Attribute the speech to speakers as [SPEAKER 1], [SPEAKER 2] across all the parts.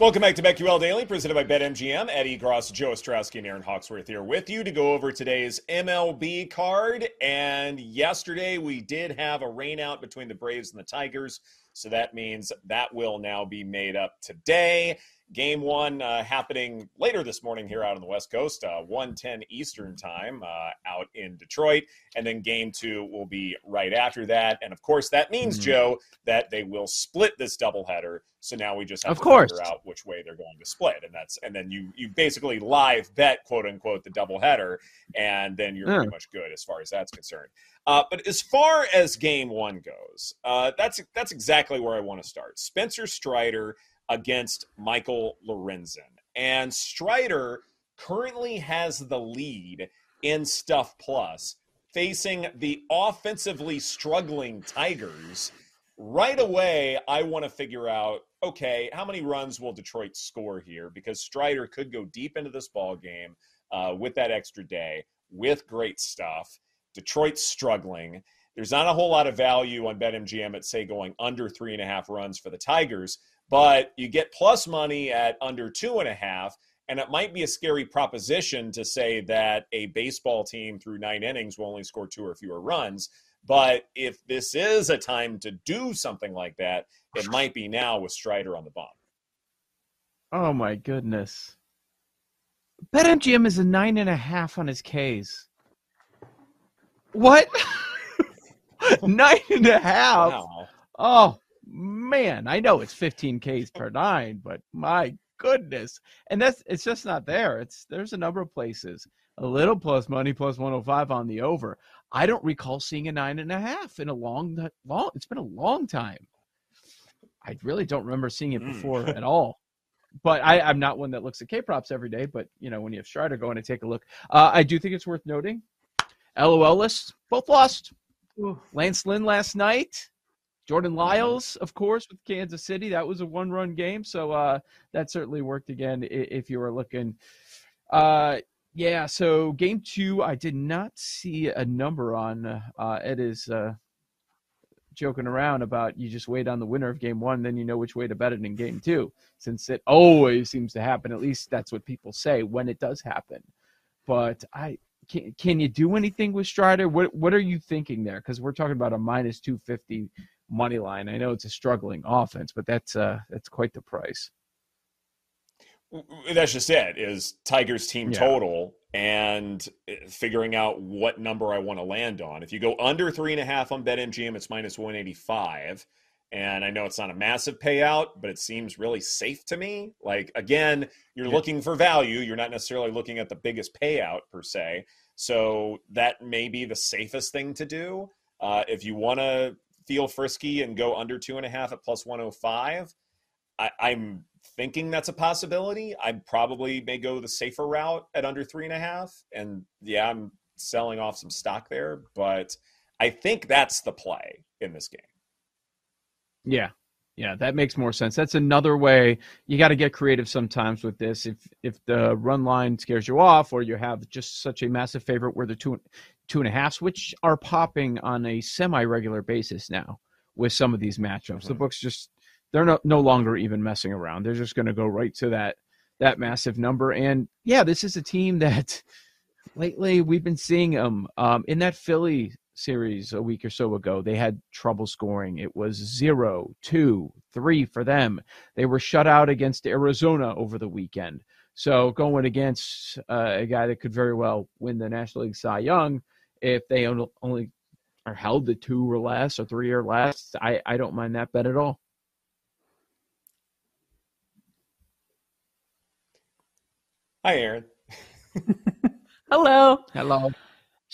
[SPEAKER 1] Welcome back to BetQL Daily, presented by BetMGM. Ed Egros, Joe Ostrowski, and Erin Hawksworth here with you to go over today's MLB card. And yesterday we did have a rainout between the Braves and the Tigers, so that means that will now be made up today. Game one uh, happening later this morning here out on the West Coast, uh, 110 Eastern time uh, out in Detroit. And then game two will be right after that. And of course, that means, mm-hmm. Joe, that they will split this doubleheader. So now we just have of to course. figure out which way they're going to split. And that's and then you you basically live bet, quote unquote, the doubleheader, and then you're pretty much good as far as that's concerned. Uh, but as far as game one goes, uh, that's that's exactly where I want to start. Spencer Strider against Michael Lorenzen. And Strider currently has the lead in Stuff Plus, facing the offensively struggling Tigers. Right away, I want to figure out okay, how many runs will Detroit score here? Because Strider could go deep into this ball game uh, with that extra day, with great stuff. Detroit's struggling. There's not a whole lot of value on BetMGM at, say, going under three and a half runs for the Tigers but you get plus money at under two and a half. And it might be a scary proposition to say that a baseball team through nine innings will only score two or fewer runs. But if this is a time to do something like that, it might be now with Strider on the bump.
[SPEAKER 2] Oh my goodness. BetMGM is a nine and a half on his Ks. What? nine and a half. Wow. Oh, man, I know it's 15 Ks per nine, but my goodness. And that's it's just not there. It's there's a number of places. A little plus money plus 105 on the over. I don't recall seeing a nine and a half in a long long it's been a long time. I really don't remember seeing it before mm. at all. But I, I'm not one that looks at K props every day. But you know, when you have Strider going to take a look, uh, I do think it's worth noting. LOL list both lost. Lance Lynn last night Jordan mm-hmm. Lyles, of course, with Kansas City. That was a one run game. So uh, that certainly worked again if you were looking. Uh, yeah, so game two, I did not see a number on. Uh, Ed is uh, joking around about you just wait on the winner of game one, then you know which way to bet it in game two, since it always seems to happen. At least that's what people say when it does happen. But I can, can you do anything with Strider? What what are you thinking there? Because we're talking about a minus two fifty money line. I know it's a struggling offense, but that's uh that's quite the price.
[SPEAKER 1] That's just it. Is Tigers team yeah. total and eh, figuring out what number I want to land on. If you go under three and a half on BetMGM, it's minus one eighty five. And I know it's not a massive payout, but it seems really safe to me. Like again, you're yeah. looking for value. You're not necessarily looking at the biggest payout per se. So that may be the safest thing to do. Uh, if you want to feel frisky and go under two and a half at plus 105, I, I'm thinking that's a possibility. I probably may go the safer route at under three and a half. And yeah, I'm selling off some stock there, but I think that's the play in this game.
[SPEAKER 2] Yeah. Yeah, that makes more sense. That's another way you got to get creative sometimes with this. If if the run line scares you off, or you have just such a massive favorite where the two two and a halfs, which are popping on a semi regular basis now with some of these matchups, mm-hmm. the books just they're no, no longer even messing around. They're just going to go right to that that massive number. And yeah, this is a team that lately we've been seeing them um, in that Philly series a week or so ago, they had trouble scoring. It was zero, two, three for them. They were shut out against Arizona over the weekend. So going against uh, a guy that could very well win the National League Cy Young, if they only are held to two or less or three or less, I, I don't mind that bet at all.
[SPEAKER 1] Hi, Erin.
[SPEAKER 3] Hello.
[SPEAKER 2] Hello.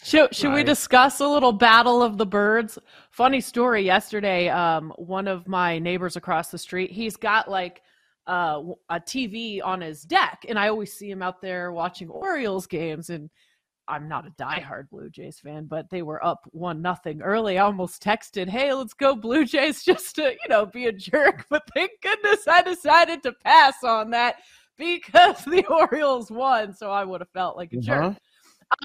[SPEAKER 3] Should should right. we discuss a little battle of the birds? Funny story. Yesterday, um, one of my neighbors across the street, he's got like uh, a TV on his deck, and I always see him out there watching Orioles games. And I'm not a diehard Blue Jays fan, but they were up one nothing early. I almost texted, "Hey, let's go Blue Jays," just to you know be a jerk. But thank goodness I decided to pass on that because the Orioles won, so I would have felt like a uh-huh. jerk.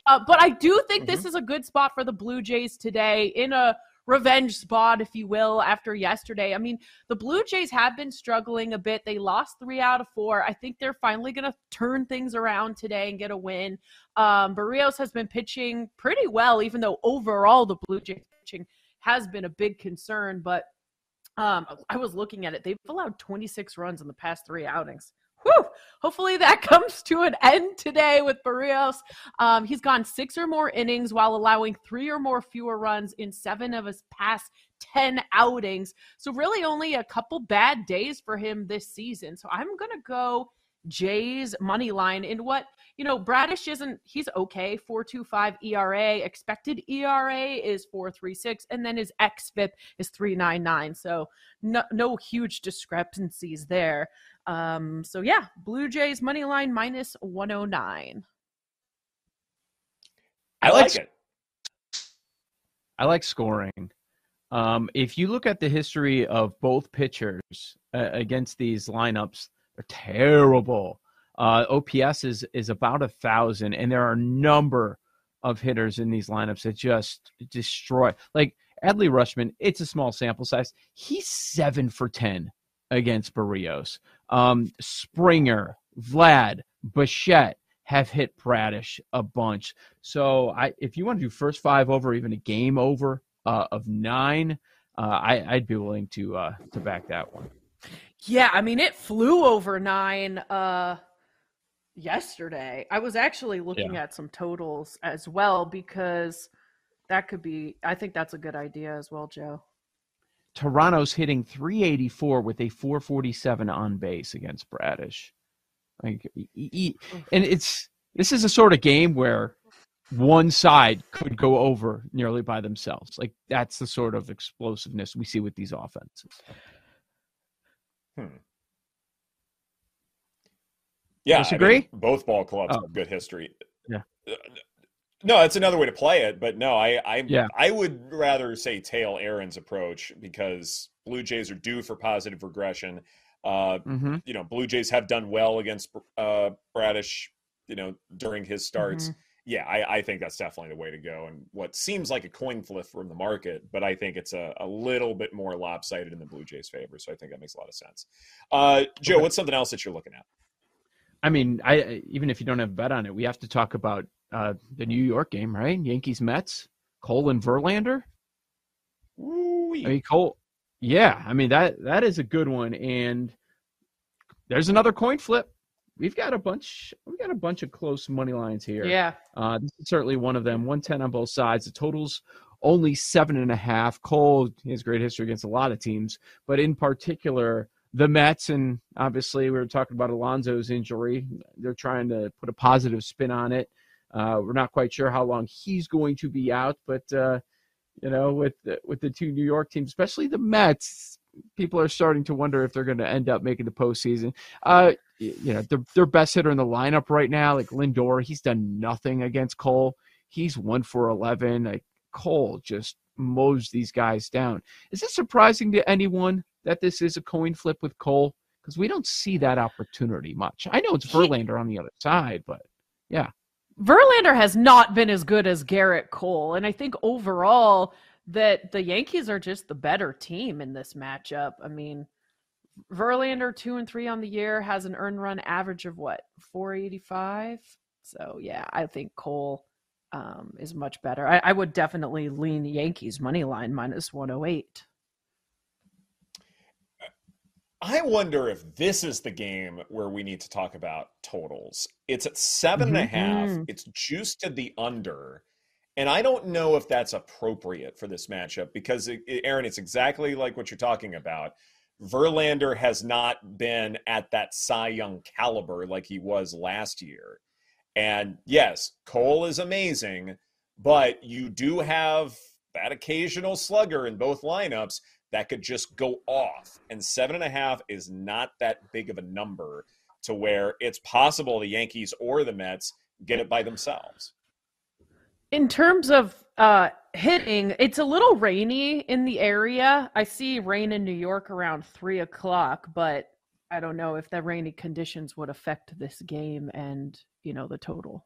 [SPEAKER 3] Uh, but I do think mm-hmm. this is a good spot for the Blue Jays today in a revenge spot, if you will, after yesterday. I mean, the Blue Jays have been struggling a bit. They lost three out of four. I think they're finally going to turn things around today and get a win. Um, Berrios has been pitching pretty well, even though overall the Blue Jays pitching has been a big concern. But um, I was looking at it. They've allowed 26 runs in the past three outings. Whew. Hopefully that comes to an end today with Berrios. Um, he's gone six or more innings while allowing three or more fewer runs in seven of his past 10 outings. So, really, only a couple bad days for him this season. So, I'm going to go Jays money line in what, you know, Bradish isn't, he's okay. 425 ERA. Expected ERA is 436. And then his XFIP is 399. So, no, no huge discrepancies there. Um, so yeah, Blue Jays money line minus 109.
[SPEAKER 1] I like it.
[SPEAKER 2] I like scoring. Um, if you look at the history of both pitchers uh, against these lineups, they're terrible. Uh, OPS is is about a thousand, and there are a number of hitters in these lineups that just destroy. Like Adley Rutschman, it's a small sample size. He's seven for ten against Berrios. Um, Springer, Vlad, Bichette have hit Bradish a bunch. So I, if you want to do first five over, even a game over uh, of nine, uh, I, would be willing to uh, to back that one.
[SPEAKER 3] Yeah, I mean it flew over nine uh, yesterday. I was actually looking yeah. at some totals as well because that could be. I think that's a good idea as well, Joe.
[SPEAKER 2] Toronto's hitting 384 with a 447 on base against Bradish. Like, and it's this is a sort of game where one side could go over nearly by themselves. Like that's the sort of explosiveness we see with these offenses.
[SPEAKER 1] Hmm. Yeah, Disagree? I mean, both ball clubs oh. have good history.
[SPEAKER 2] Yeah. Uh,
[SPEAKER 1] no, that's another way to play it, but no, I I yeah. I would rather say tail Erin's approach because Blue Jays are due for positive regression. Uh, mm-hmm. You know, Blue Jays have done well against uh, Bradish. You know, during his starts. Mm-hmm. Yeah, I, I, think that's definitely the way to go. And what seems like a coin flip from the market, but I think it's a, a little bit more lopsided in the Blue Jays' favor. So I think that makes a lot of sense. Uh, Joe, okay. what's something else that you're looking at?
[SPEAKER 2] I mean, I even if you don't have a bet on it, we have to talk about uh, the New York game, right? Yankees Mets, Cole and Verlander.
[SPEAKER 1] Ooh-wee.
[SPEAKER 2] I mean, Cole. Yeah, I mean that that is a good one, and there's another coin flip. We've got a bunch. We've got a bunch of close money lines here.
[SPEAKER 3] Yeah,
[SPEAKER 2] uh, this is certainly one of them. One ten on both sides. The totals only seven and a half. Cole has great history against a lot of teams, but in particular the Mets, and obviously we were talking about Alonso's injury. They're trying to put a positive spin on it. Uh, we're not quite sure how long he's going to be out, but uh, you know, with the, with the two New York teams, especially the Mets, people are starting to wonder if they're going to end up making the postseason. Uh, you know, their their best hitter in the lineup right now, like Lindor, he's done nothing against Cole. he's one for 11. Like Cole just mows these guys down. Is it surprising to anyone that this is a coin flip with Cole? Because we don't see that opportunity much. I know it's Verlander on the other side, but yeah.
[SPEAKER 3] Verlander has not been as good as Gerrit Cole. And I think overall that the Yankees are just the better team in this matchup. I mean, Verlander two and three on the year has an earned run average of what, 485? So yeah, I think Cole um, is much better. I, I would definitely lean Yankees money line minus 108.
[SPEAKER 1] I wonder if this is the game where we need to talk about totals. It's at seven mm-hmm. and a half. Mm-hmm. It's juiced to the under. And I don't know if that's appropriate for this matchup because, it, Erin, it's exactly like what you're talking about. Verlander has not been at that Cy Young caliber like he was last year. And yes, Cole is amazing, but you do have that occasional slugger in both lineups that could just go off. And seven and a half is not that big of a number to where it's possible the Yankees or the Mets get it by themselves.
[SPEAKER 3] In terms of uh, hitting, it's a little rainy in the area. I see rain in New York around three o'clock, but I don't know if the rainy conditions would affect this game and you know the total.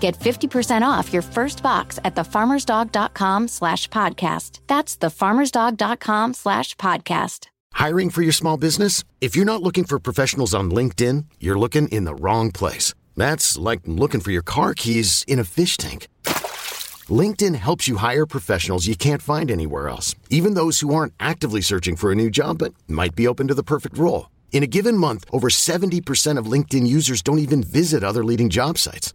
[SPEAKER 4] Get 50% off your first box at thefarmersdog.com slash podcast. That's thefarmersdog.com slash podcast.
[SPEAKER 5] Hiring for your small business? If you're not looking for professionals on LinkedIn, you're looking in the wrong place. That's like looking for your car keys in a fish tank. LinkedIn helps you hire professionals you can't find anywhere else, even those who aren't actively searching for a new job but might be open to the perfect role. In a given month, over 70% of LinkedIn users don't even visit other leading job sites.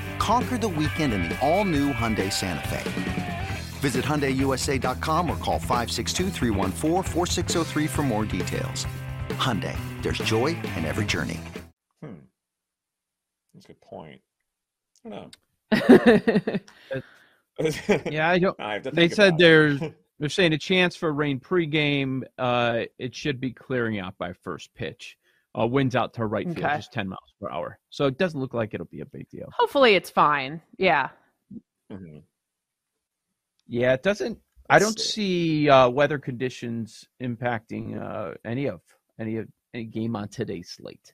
[SPEAKER 6] Conquer the weekend in the all-new Hyundai Santa Fe. Visit HyundaiUSA.com or call 562 for more details. Hyundai, there's joy in every journey. Hmm.
[SPEAKER 1] That's a good point. I don't
[SPEAKER 2] know. yeah, I don't. I they said there's they're saying a chance for rain pregame. Uh, it should be clearing out by first pitch. Uh, winds out to right field, okay. just 10 miles per hour. So it doesn't look like it'll be a big deal.
[SPEAKER 3] Hopefully it's fine. Yeah.
[SPEAKER 2] Mm-hmm. Yeah, it doesn't. I don't see uh, weather conditions impacting uh, any of any of any game on today's slate.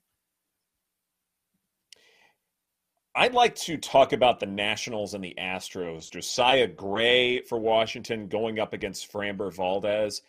[SPEAKER 1] I'd like to talk about the Nationals and the Astros. Josiah Gray for Washington going up against Framber Valdez.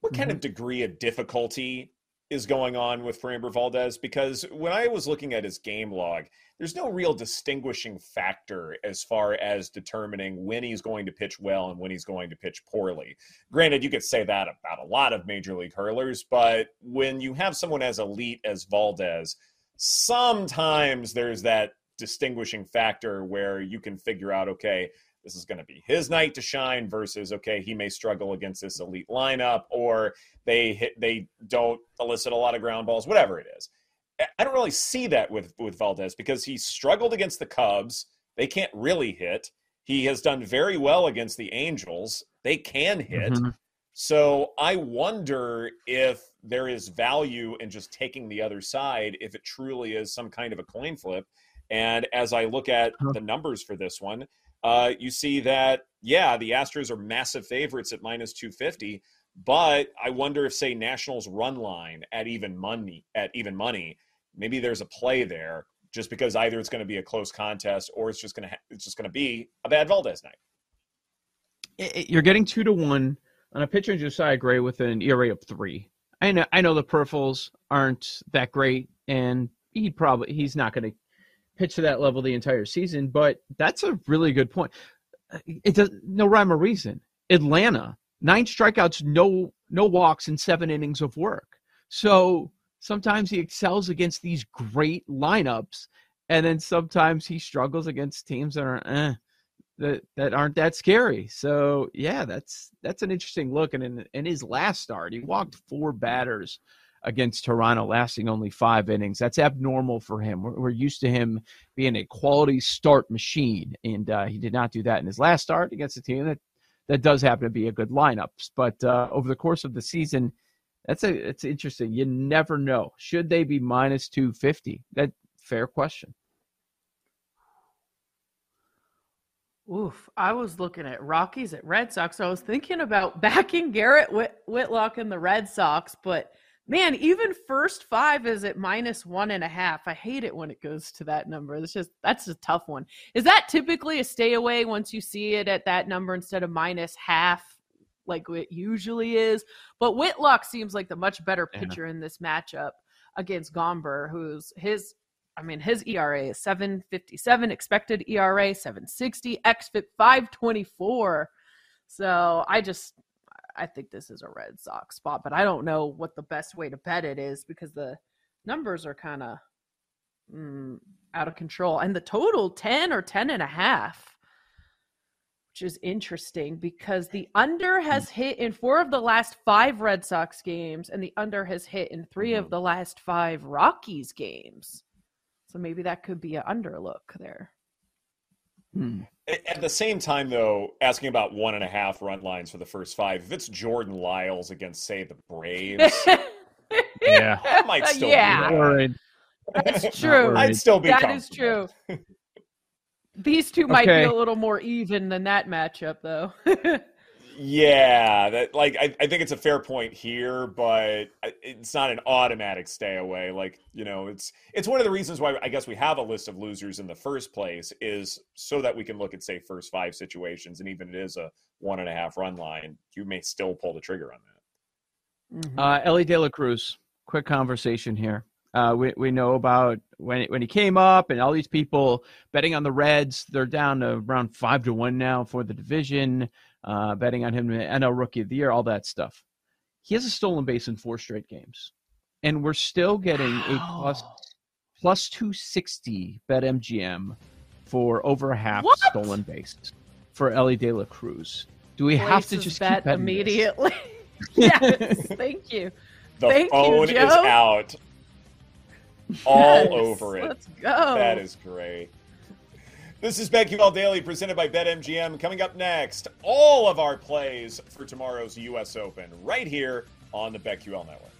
[SPEAKER 1] What kind mm-hmm. of degree of difficulty is going on with Framber Valdez? Because when I was looking at his game log, there's no real distinguishing factor as far as determining when he's going to pitch well and when he's going to pitch poorly. Granted, you could say that about a lot of major league hurlers, but when you have someone as elite as Valdez, sometimes there's that distinguishing factor where you can figure out, okay, this is going to be his night to shine versus okay he may struggle against this elite lineup or they hit, they don't elicit a lot of ground balls whatever it is. I don't really see that with with valdez because he struggled against the cubs. They can't really hit. He has done very well against the angels. They can hit. Mm-hmm. so i wonder if there is value in just taking the other side if it truly is some kind of a coin flip. And as I look at the numbers for this one, uh, you see that, yeah, the Astros are massive favorites at minus 250. But I wonder if, say, Nationals run line at even money, at even money, maybe there's a play there just because either it's going to be a close contest or it's just going to ha- it's just going to be a bad Valdez night.
[SPEAKER 2] You're getting two to one on a pitcher Josiah Gray with an ERA of three. I know I know the peripherals aren't that great and he probably he's not going to pitch to that level the entire season. But that's a really good point. It does no rhyme or reason. Atlanta nine strikeouts, no no walks, and seven innings of work. So sometimes he excels against these great lineups, and then sometimes he struggles against teams that are eh, that that aren't that scary. So yeah, that's that's an interesting look. And in in his last start, he walked four batters against Toronto, lasting only five innings. That's abnormal for him. We're, we're used to him being a quality start machine, and uh, he did not do that in his last start against a team that that does happen to be a good lineup. But uh, over the course of the season, that's a it's interesting. You never know. Should they be minus two fifty? That fair question.
[SPEAKER 3] Oof, I was looking at Rockies at Red Sox. I was thinking about backing Garrett Whit- Whitlock in the Red Sox, but man, even first five is at minus one and a half. I hate it when it goes to that number. It's just that's a tough one. Is that typically a stay away once you see it at that number instead of minus half, like it usually is? But Whitlock seems like the much better pitcher yeah. in this matchup against Gomber, who's his I mean, his ERA is 757, expected ERA 760, XFIP 524. So I just, I think this is a Red Sox spot, but I don't know what the best way to bet it is because the numbers are kind of mm, out of control. And the total 10 or 10 and a half, which is interesting because the under has hit in four of the last five Red Sox games, and the under has hit in 3 of mm-hmm. the last five Rockies games. So maybe that could be an underlook there.
[SPEAKER 1] Hmm. At the same time, though, asking about one and a half run lines for the first five, if it's Jordan Lyles against, say, the Braves,
[SPEAKER 2] yeah,
[SPEAKER 1] I might still
[SPEAKER 3] yeah.
[SPEAKER 1] be
[SPEAKER 3] worried. That's true.
[SPEAKER 1] I'd still be.
[SPEAKER 3] That is true. These two might okay. be a little more even than that matchup, though.
[SPEAKER 1] Yeah, that like I, I think it's a fair point here, but it's not an automatic stay away. Like you know, it's it's one of the reasons why I guess we have a list of losers in the first place is so that we can look at say first five situations, and even it is a one and a half run line, you may still pull the trigger on
[SPEAKER 2] that. Mm-hmm. Uh, Elly De La Cruz, quick conversation here. Uh, we we know about when when he came up, and all these people betting on the Reds. They're down to around five to one now for the division uh, betting on him NL Rookie of the Year, all that stuff. He has a stolen base in four straight games, and we're still getting wow. a plus plus two sixty bet MGM for over half what? stolen bases for Elly De La Cruz. Do we Places have to just bet
[SPEAKER 3] immediately? yes, thank you.
[SPEAKER 1] The
[SPEAKER 3] thank
[SPEAKER 1] phone
[SPEAKER 3] you,
[SPEAKER 1] is out all yes, over it.
[SPEAKER 3] Let's go.
[SPEAKER 1] That is great. This is BetQL Daily presented by BetMGM. Coming up next, all of our plays for tomorrow's U.S. Open right here on the BetQL Network.